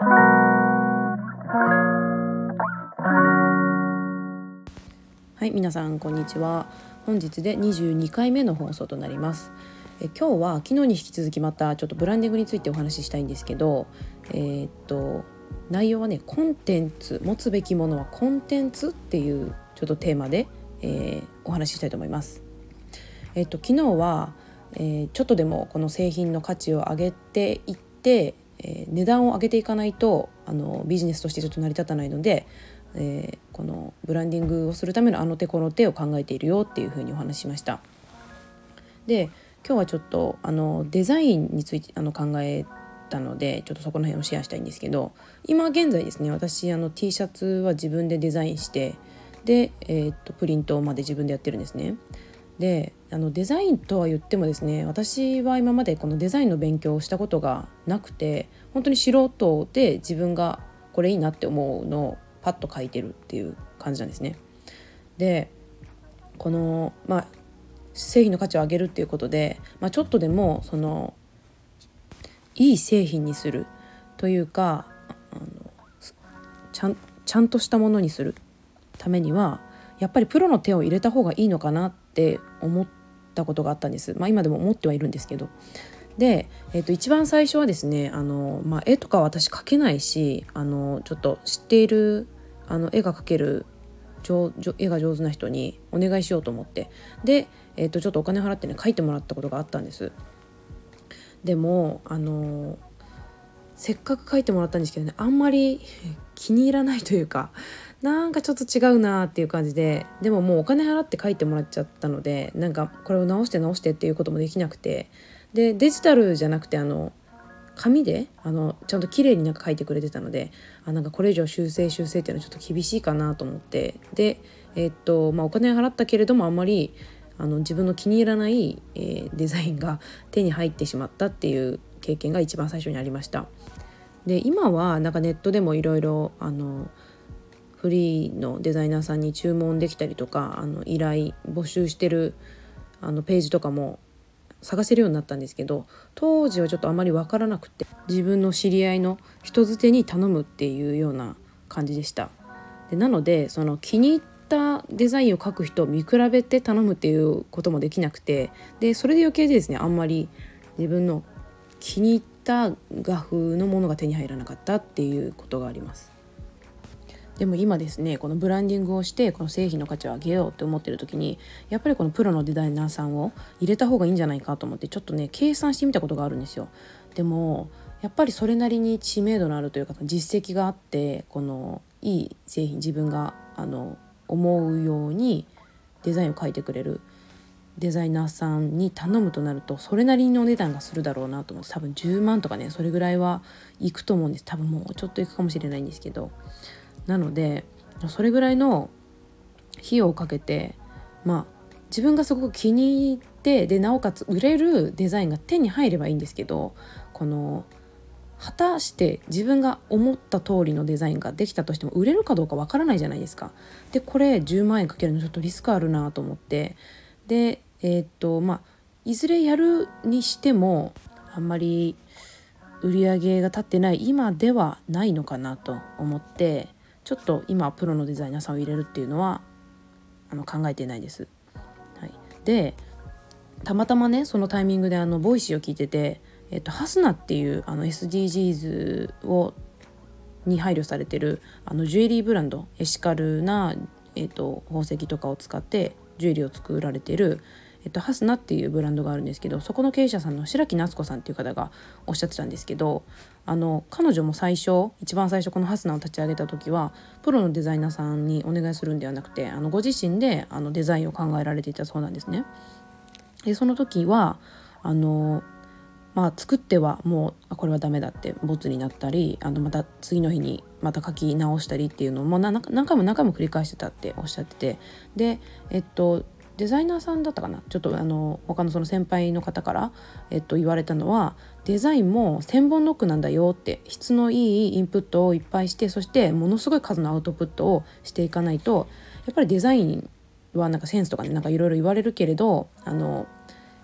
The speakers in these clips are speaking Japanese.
はい皆さんこんにちは。本日で22回目の放送となります。え今日は昨日に引き続きまたちょっとブランディングについてお話ししたいんですけどえー、っと内容はねコンテンツ持つべきものはコンテンツっていうちょっとテーマで、えー、お話ししたいと思います。えー、っと昨日は、えちょっとでもこの製品の価値を上げていってえ値段を上げていかないとあのビジネスとしてちょっと成り立たないのでえー、このブランディングをするためのあの手この手を考えているよっていうふうにお話ししました。で今日はちょっとあのデザインについてあの考えたのでちょっとそこの辺をシェアしたいんですけど今現在ですね私あの T シャツは自分でデザインしてで、えー、っとプリントまで自分でやってるんですね。であのデザインとは言ってもですね私は今までこのデザインの勉強をしたことがなくて本当に素人で自分がこれいいなって思うのをパッと書いてるっていう感じなんですね。でこのまあ製品の価値を上げるっていうことで、まあ、ちょっとでもそのいい製品にするというかあのちゃんちゃんとしたものにするためにはやっぱりプロの手を入れた方がいいのかなってって思ったことがあったんです。まあ、今でも思ってはいるんですけどで、えー、と一番最初はですねあの、まあ、絵とか私描けないしあのちょっと知っているあの絵が描ける絵が上手な人にお願いしようと思ってで、えー、とちょっとお金払ってね描いてもらったことがあったんです。でもあのせっかく描いてもらったんですけどねあんまり気に入らないというかなんかちょっと違うなっていう感じででももうお金払って書いてもらっちゃったのでなんかこれを直して直してっていうこともできなくてでデジタルじゃなくてあの紙であのちゃんと綺麗になんか書いてくれてたのであなんかこれ以上修正修正っていうのはちょっと厳しいかなと思ってでえ、っとまあお金払ったけれどもあんまりあの自分の気に入らない、えー、デザインが手に入ってしまったっていう経験が一番最初にありました。で今はなんかネットでもいろいろあのフリーのデザイナーさんに注文できたりとかあの依頼募集してるあのページとかも探せるようになったんですけど当時はちょっとあまり分からなくて自分の知り合いの人づてに頼むっていうような感じでした。でなのでその気に入ったデザインを描く人を見比べて頼むっていうこともできなくてでそれで余計でですねあんまり自分の気に入った画風のものが手に入らなかったっていうことがあります。でも今ですねこのブランディングをしてこの製品の価値を上げようって思ってる時にやっぱりこのプロのデザイナーさんを入れた方がいいんじゃないかと思ってちょっとね計算してみたことがあるんですよ。でもやっぱりそれなりに知名度のあるというか実績があってこのいい製品自分があの思うようにデザインを描いてくれるデザイナーさんに頼むとなるとそれなりのお値段がするだろうなと思って多分10万とかねそれぐらいはいくと思うんです多分もうちょっといくかもしれないんですけどなのでそれぐらいの費用をかけてまあ自分がすごく気に入ってでなおかつ売れるデザインが手に入ればいいんですけどこの果たして自分が思った通りのデザインができたとしても売れるかどうかわからないじゃないですか。でこれ10万円かけるのちょっとリスクあるなと思ってでえー、っとまあいずれやるにしてもあんまり売り上げが立ってない今ではないのかなと思ってちょっと今プロのデザイナーさんを入れるっていうのはあの考えてないです。はい、でたまたまねそのタイミングであのボイシーを聞いてて、えっと、ハスナっていうあの SDGs をに配慮されてるあのジュエリーブランドエシカルな、えっと、宝石とかを使ってジュエリーを作られてるえっと、ハスナっていうブランドがあるんですけどそこの経営者さんの白木夏子さんっていう方がおっしゃってたんですけどあの彼女も最初一番最初このハスナを立ち上げた時はプロのデザイナーさんにお願いするんではなくてあのご自身であのデザインを考えられていたそうなんですね。でその時はあのまあ、作ってはもうこれはダメだってボツになったりあのまた次の日にまた書き直したりっていうのをも何回も何回も繰り返してたっておっしゃっててでえっとデザイナーさんだったかな？ちょっとあの他のその先輩の方から、えっと、言われたのはデザインも千本ノックなんだよって質のいいインプットをいっぱいしてそしてものすごい数のアウトプットをしていかないとやっぱりデザインはなんかセンスとかねなんかいろいろ言われるけれどあの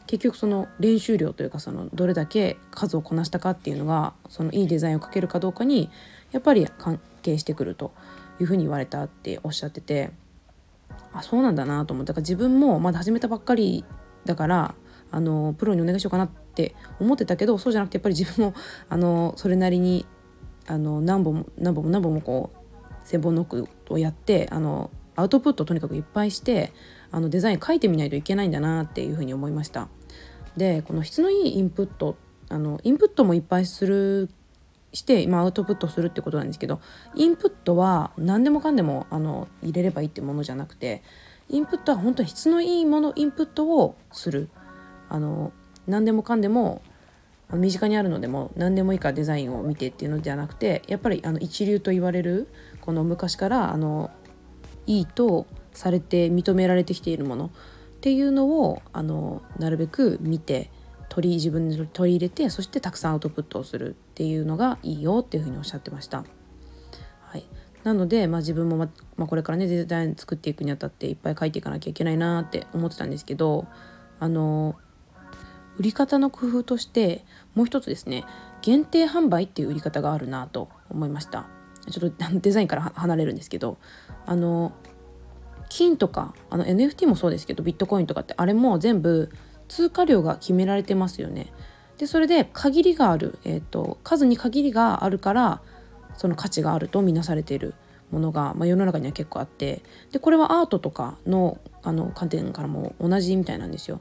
結局その練習量というかそのどれだけ数をこなしたかっていうのがそのいいデザインをかけるかどうかにやっぱり関係してくるというふうに言われたっておっしゃっててあそうなんだなと思ってだから自分もまだ始めたばっかりだからあのプロにお願いしようかなって思ってたけどそうじゃなくてやっぱり自分も あのそれなりにあの何本も何本も何本もこう千本ノックをやってあのアウトプットをとにかくいっぱいしてあのデザイン書いてみないといけないんだなっていうふうに思いました。でこの質のいいインプットあのインプットもいっぱいするして今アウトプットするってことなんですけどインプットは何でもかんでもあの入れればいいってものじゃなくてインプットは本当に質のいいものインプットをする。あの何でもかんでも身近にあるのでも何でもいいからデザインを見てっていうのではなくてやっぱりあの一流と言われるこの昔からあのいいとされて認められてきているものっていうのをあのなるべく見て取り自分で取り入れてそしてたくさんアウトプットをするっていうのがいいよっていうふうにおっしゃってました。はい、なので、まあ、自分もま、まあ、これからねデザイン作っていくにあたっていっぱい書いていかなきゃいけないなって思ってたんですけどあの売り方の工夫としてもう一つですね限定販売っていう売り方があるなと思いましたちょっとデザインから離れるんですけどあの金とかあの NFT もそうですけどビットコインとかってあれも全部通貨量が決められてますよね。でそれで限りがある、えーと、数に限りがあるからその価値があると見なされているものが、まあ、世の中には結構あってでこれはアートとかのあの観点からも同じみたいなんですよ。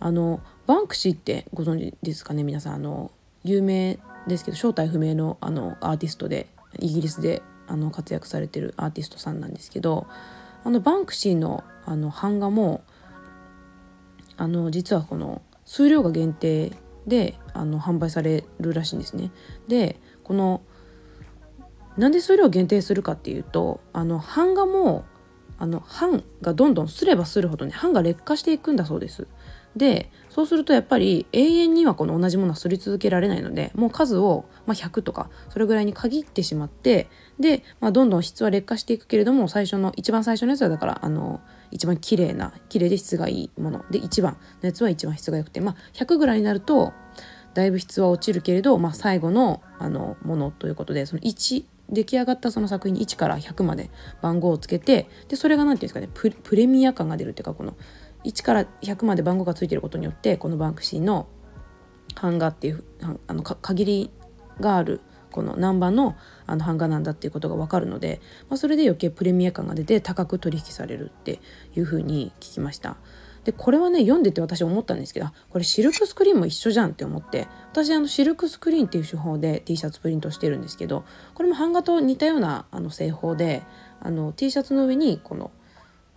あのバンクシーってご存知ですかね皆さんあの有名ですけど正体不明のあのアーティストでイギリスであの活躍されてるアーティストさんなんですけどあのバンクシーのあの版画もあの実はこの数量が限定であの販売されるらしいんですね。でこのなんで数量限定するかっていうとあの版画もあの版がどんどんすればするほどね版が劣化していくんだそうです。でそうするとやっぱり永遠にはこの同じものはすり続けられないのでもう数を、まあ、100とかそれぐらいに限ってしまってで、まあ、どんどん質は劣化していくけれども最初の一番最初のやつはだからあの一番綺麗な綺麗で質がいいもの。で一番のやつは一番質が良くて、まあ、100ぐらいになるとだいぶ質は落ちるけれど、まあ、最後のあのものということでその1出来上がったその作品に1から100まで番号をつけてでそれが何て言うんですかねプレミア感が出るっていうかこの1から100まで番号がついてることによってこのバンクシーの版画っていうあの限りがあるこの何番のあの版画なんだっていうことが分かるので、まあ、それで余計プレミア感が出て高く取引されるっていうふうに聞きました。でこれはね読んでて私思ったんですけどこれシルクスクリーンも一緒じゃんって思って私あのシルクスクリーンっていう手法で T シャツプリントしてるんですけどこれも版画と似たようなあの製法であの T シャツの上にこの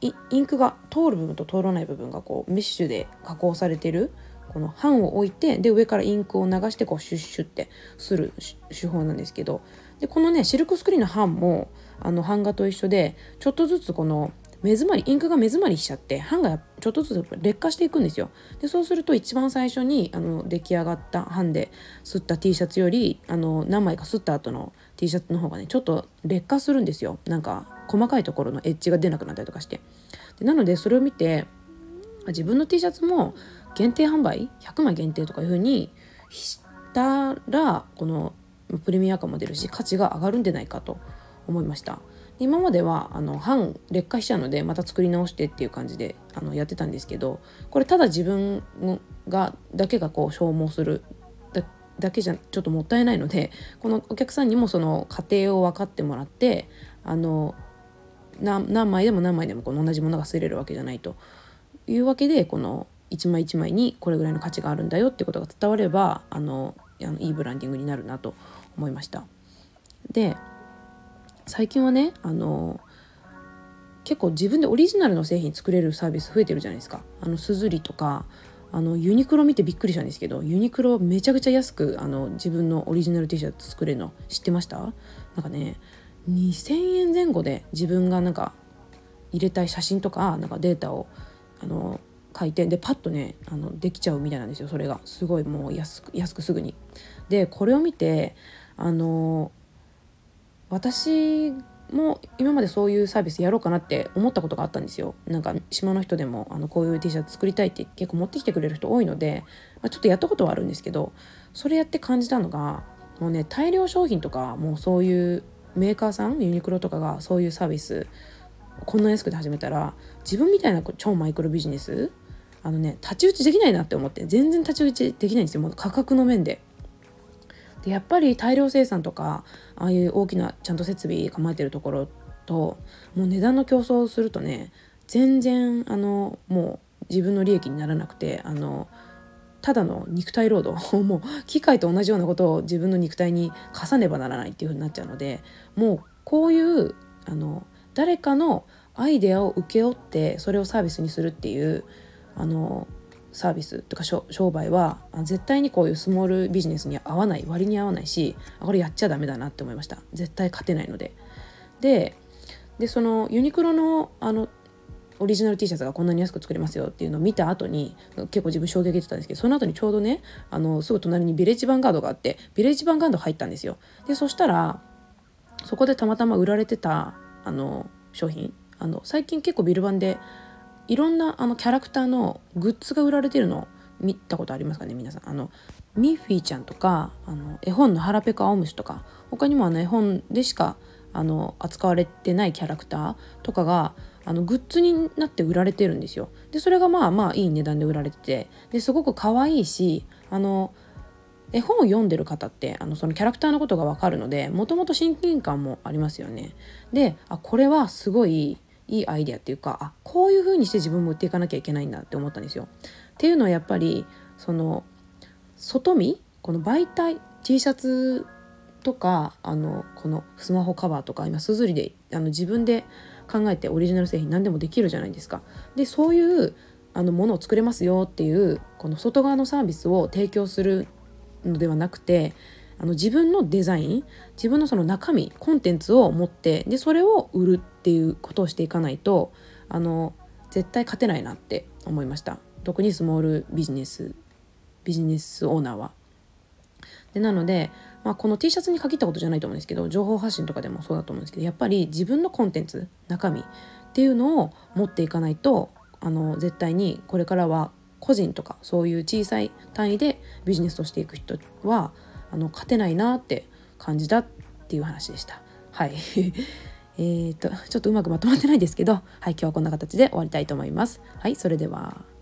インクが通る部分と通らない部分がこうメッシュで加工されてるこの版を置いてで上からインクを流してこうシュッシュってする手法なんですけどでこのねシルクスクリーンの版もあの版画と一緒でちょっとずつこの目詰まりインクが目詰まりしちゃって版がちょっとずつ劣化していくんですよ。でそうすると一番最初にあの出来上がった版で吸った T シャツよりあの何枚か吸った後の T シャツの方がねちょっと劣化するんですよ。なんか細かいところのエッジが出なくなったりとかして。でなのでそれを見て自分の T シャツも限定販売？100枚限定とかいう風にしたらこのプレミア感も出るし価値が上がるんじゃないかと思いました。今まではあの半劣化しちゃうのでまた作り直してっていう感じであのやってたんですけどこれただ自分がだけがこう消耗するだけじゃちょっともったいないのでこのお客さんにもその過程を分かってもらってあの何枚でも何枚でもこの同じものが擦れるわけじゃないというわけでこの一枚一枚にこれぐらいの価値があるんだよってことが伝わればあのあのいいブランディングになるなと思いました。で最近はねあの結構自分でオリジナルの製品作れるサービス増えてるじゃないですか。あのすずりとかあのユニクロ見てびっくりしたんですけどユニクロめちゃくちゃ安くあの自分のオリジナル T シャツ作れるの知ってました？なんかね2,000円前後で自分がなんか入れたい写真とかなんかデータをあの書いてでパッとねあのできちゃうみたいなんですよそれが。すごいもう安く安くすぐに。でこれを見てあの私も今までそういうサービスやろうかなって思ったことがあったんですよ。なんか島の人でもあのこういう T シャツ作りたいって結構持ってきてくれる人多いので、まあ、ちょっとやったことはあるんですけどそれやって感じたのがもうね大量商品とかもうそういうメーカーさんユニクロとかがそういうサービスこんな安くで始めたら自分みたいな超マイクロビジネスあのね太刀打ちできないなって思って全然太刀打ちできないんですよもう価格の面で。でやっぱり大量生産とかああいう大きなちゃんと設備構えてるところともう値段の競争をするとね全然あのもう自分の利益にならなくてあのただの肉体労働 もう機械と同じようなことを自分の肉体に課さねばならないっていう風になっちゃうのでもうこういうあの誰かのアイデアを請け負ってそれをサービスにするっていうあのサービスとか商売は絶対にこういうスモールビジネスに合わない割に合わないしこれやっちゃダメだなって思いました。絶対勝てないので。ででそのユニクロのあのオリジナル T シャツがこんなに安く作れますよっていうのを見た後に結構自分衝撃受けてたんですけどその後にちょうどねあのすぐ隣にビレッジヴァンガードがあってビレッジヴァンガード入ったんですよ。でそしたらそこでたまたま売られてたあの商品あの最近結構ビルバンでいろんなあのキャラクターのグッズが売られてるの見たことありますかね皆さんあのミッフィーちゃんとかあの絵本の腹ペコ青虫とか他にもあの絵本でしかあの扱われてないキャラクターとかがあのグッズになって売られてるんですよ。でそれがまあまあいい値段で売られててですごく可愛いしあの絵本を読んでる方ってあのそのキャラクターのことが分かるのでもともと親近感もありますよね。であこれはすごいいいアイデアっていうかあこういう風にして自分も売っていかなきゃいけないんだって思ったんですよ。っていうのはやっぱりその外見この媒体 T シャツとかあのこのスマホカバーとか今すずりであの自分で考えてオリジナル製品何でもできるじゃないですか。でそういうあのものを作れますよっていうこの外側のサービスを提供するのではなくてあの自分のデザイン自分のその中身コンテンツを持ってでそれを売るっていうことをしていかないとあの絶対勝てないなって思いました特にスモールビジネスビジネスオーナーは。でなので、まあ、この T シャツに限ったことじゃないと思うんですけど情報発信とかでもそうだと思うんですけどやっぱり自分のコンテンツ中身っていうのを持っていかないとあの絶対にこれからは個人とかそういう小さい単位でビジネスとしていく人はあの勝てないなって感じたっていう話でした。はい えーとちょっとうまくまとまってないですけど、はい、今日はこんな形で終わりたいと思います。はい、それでは。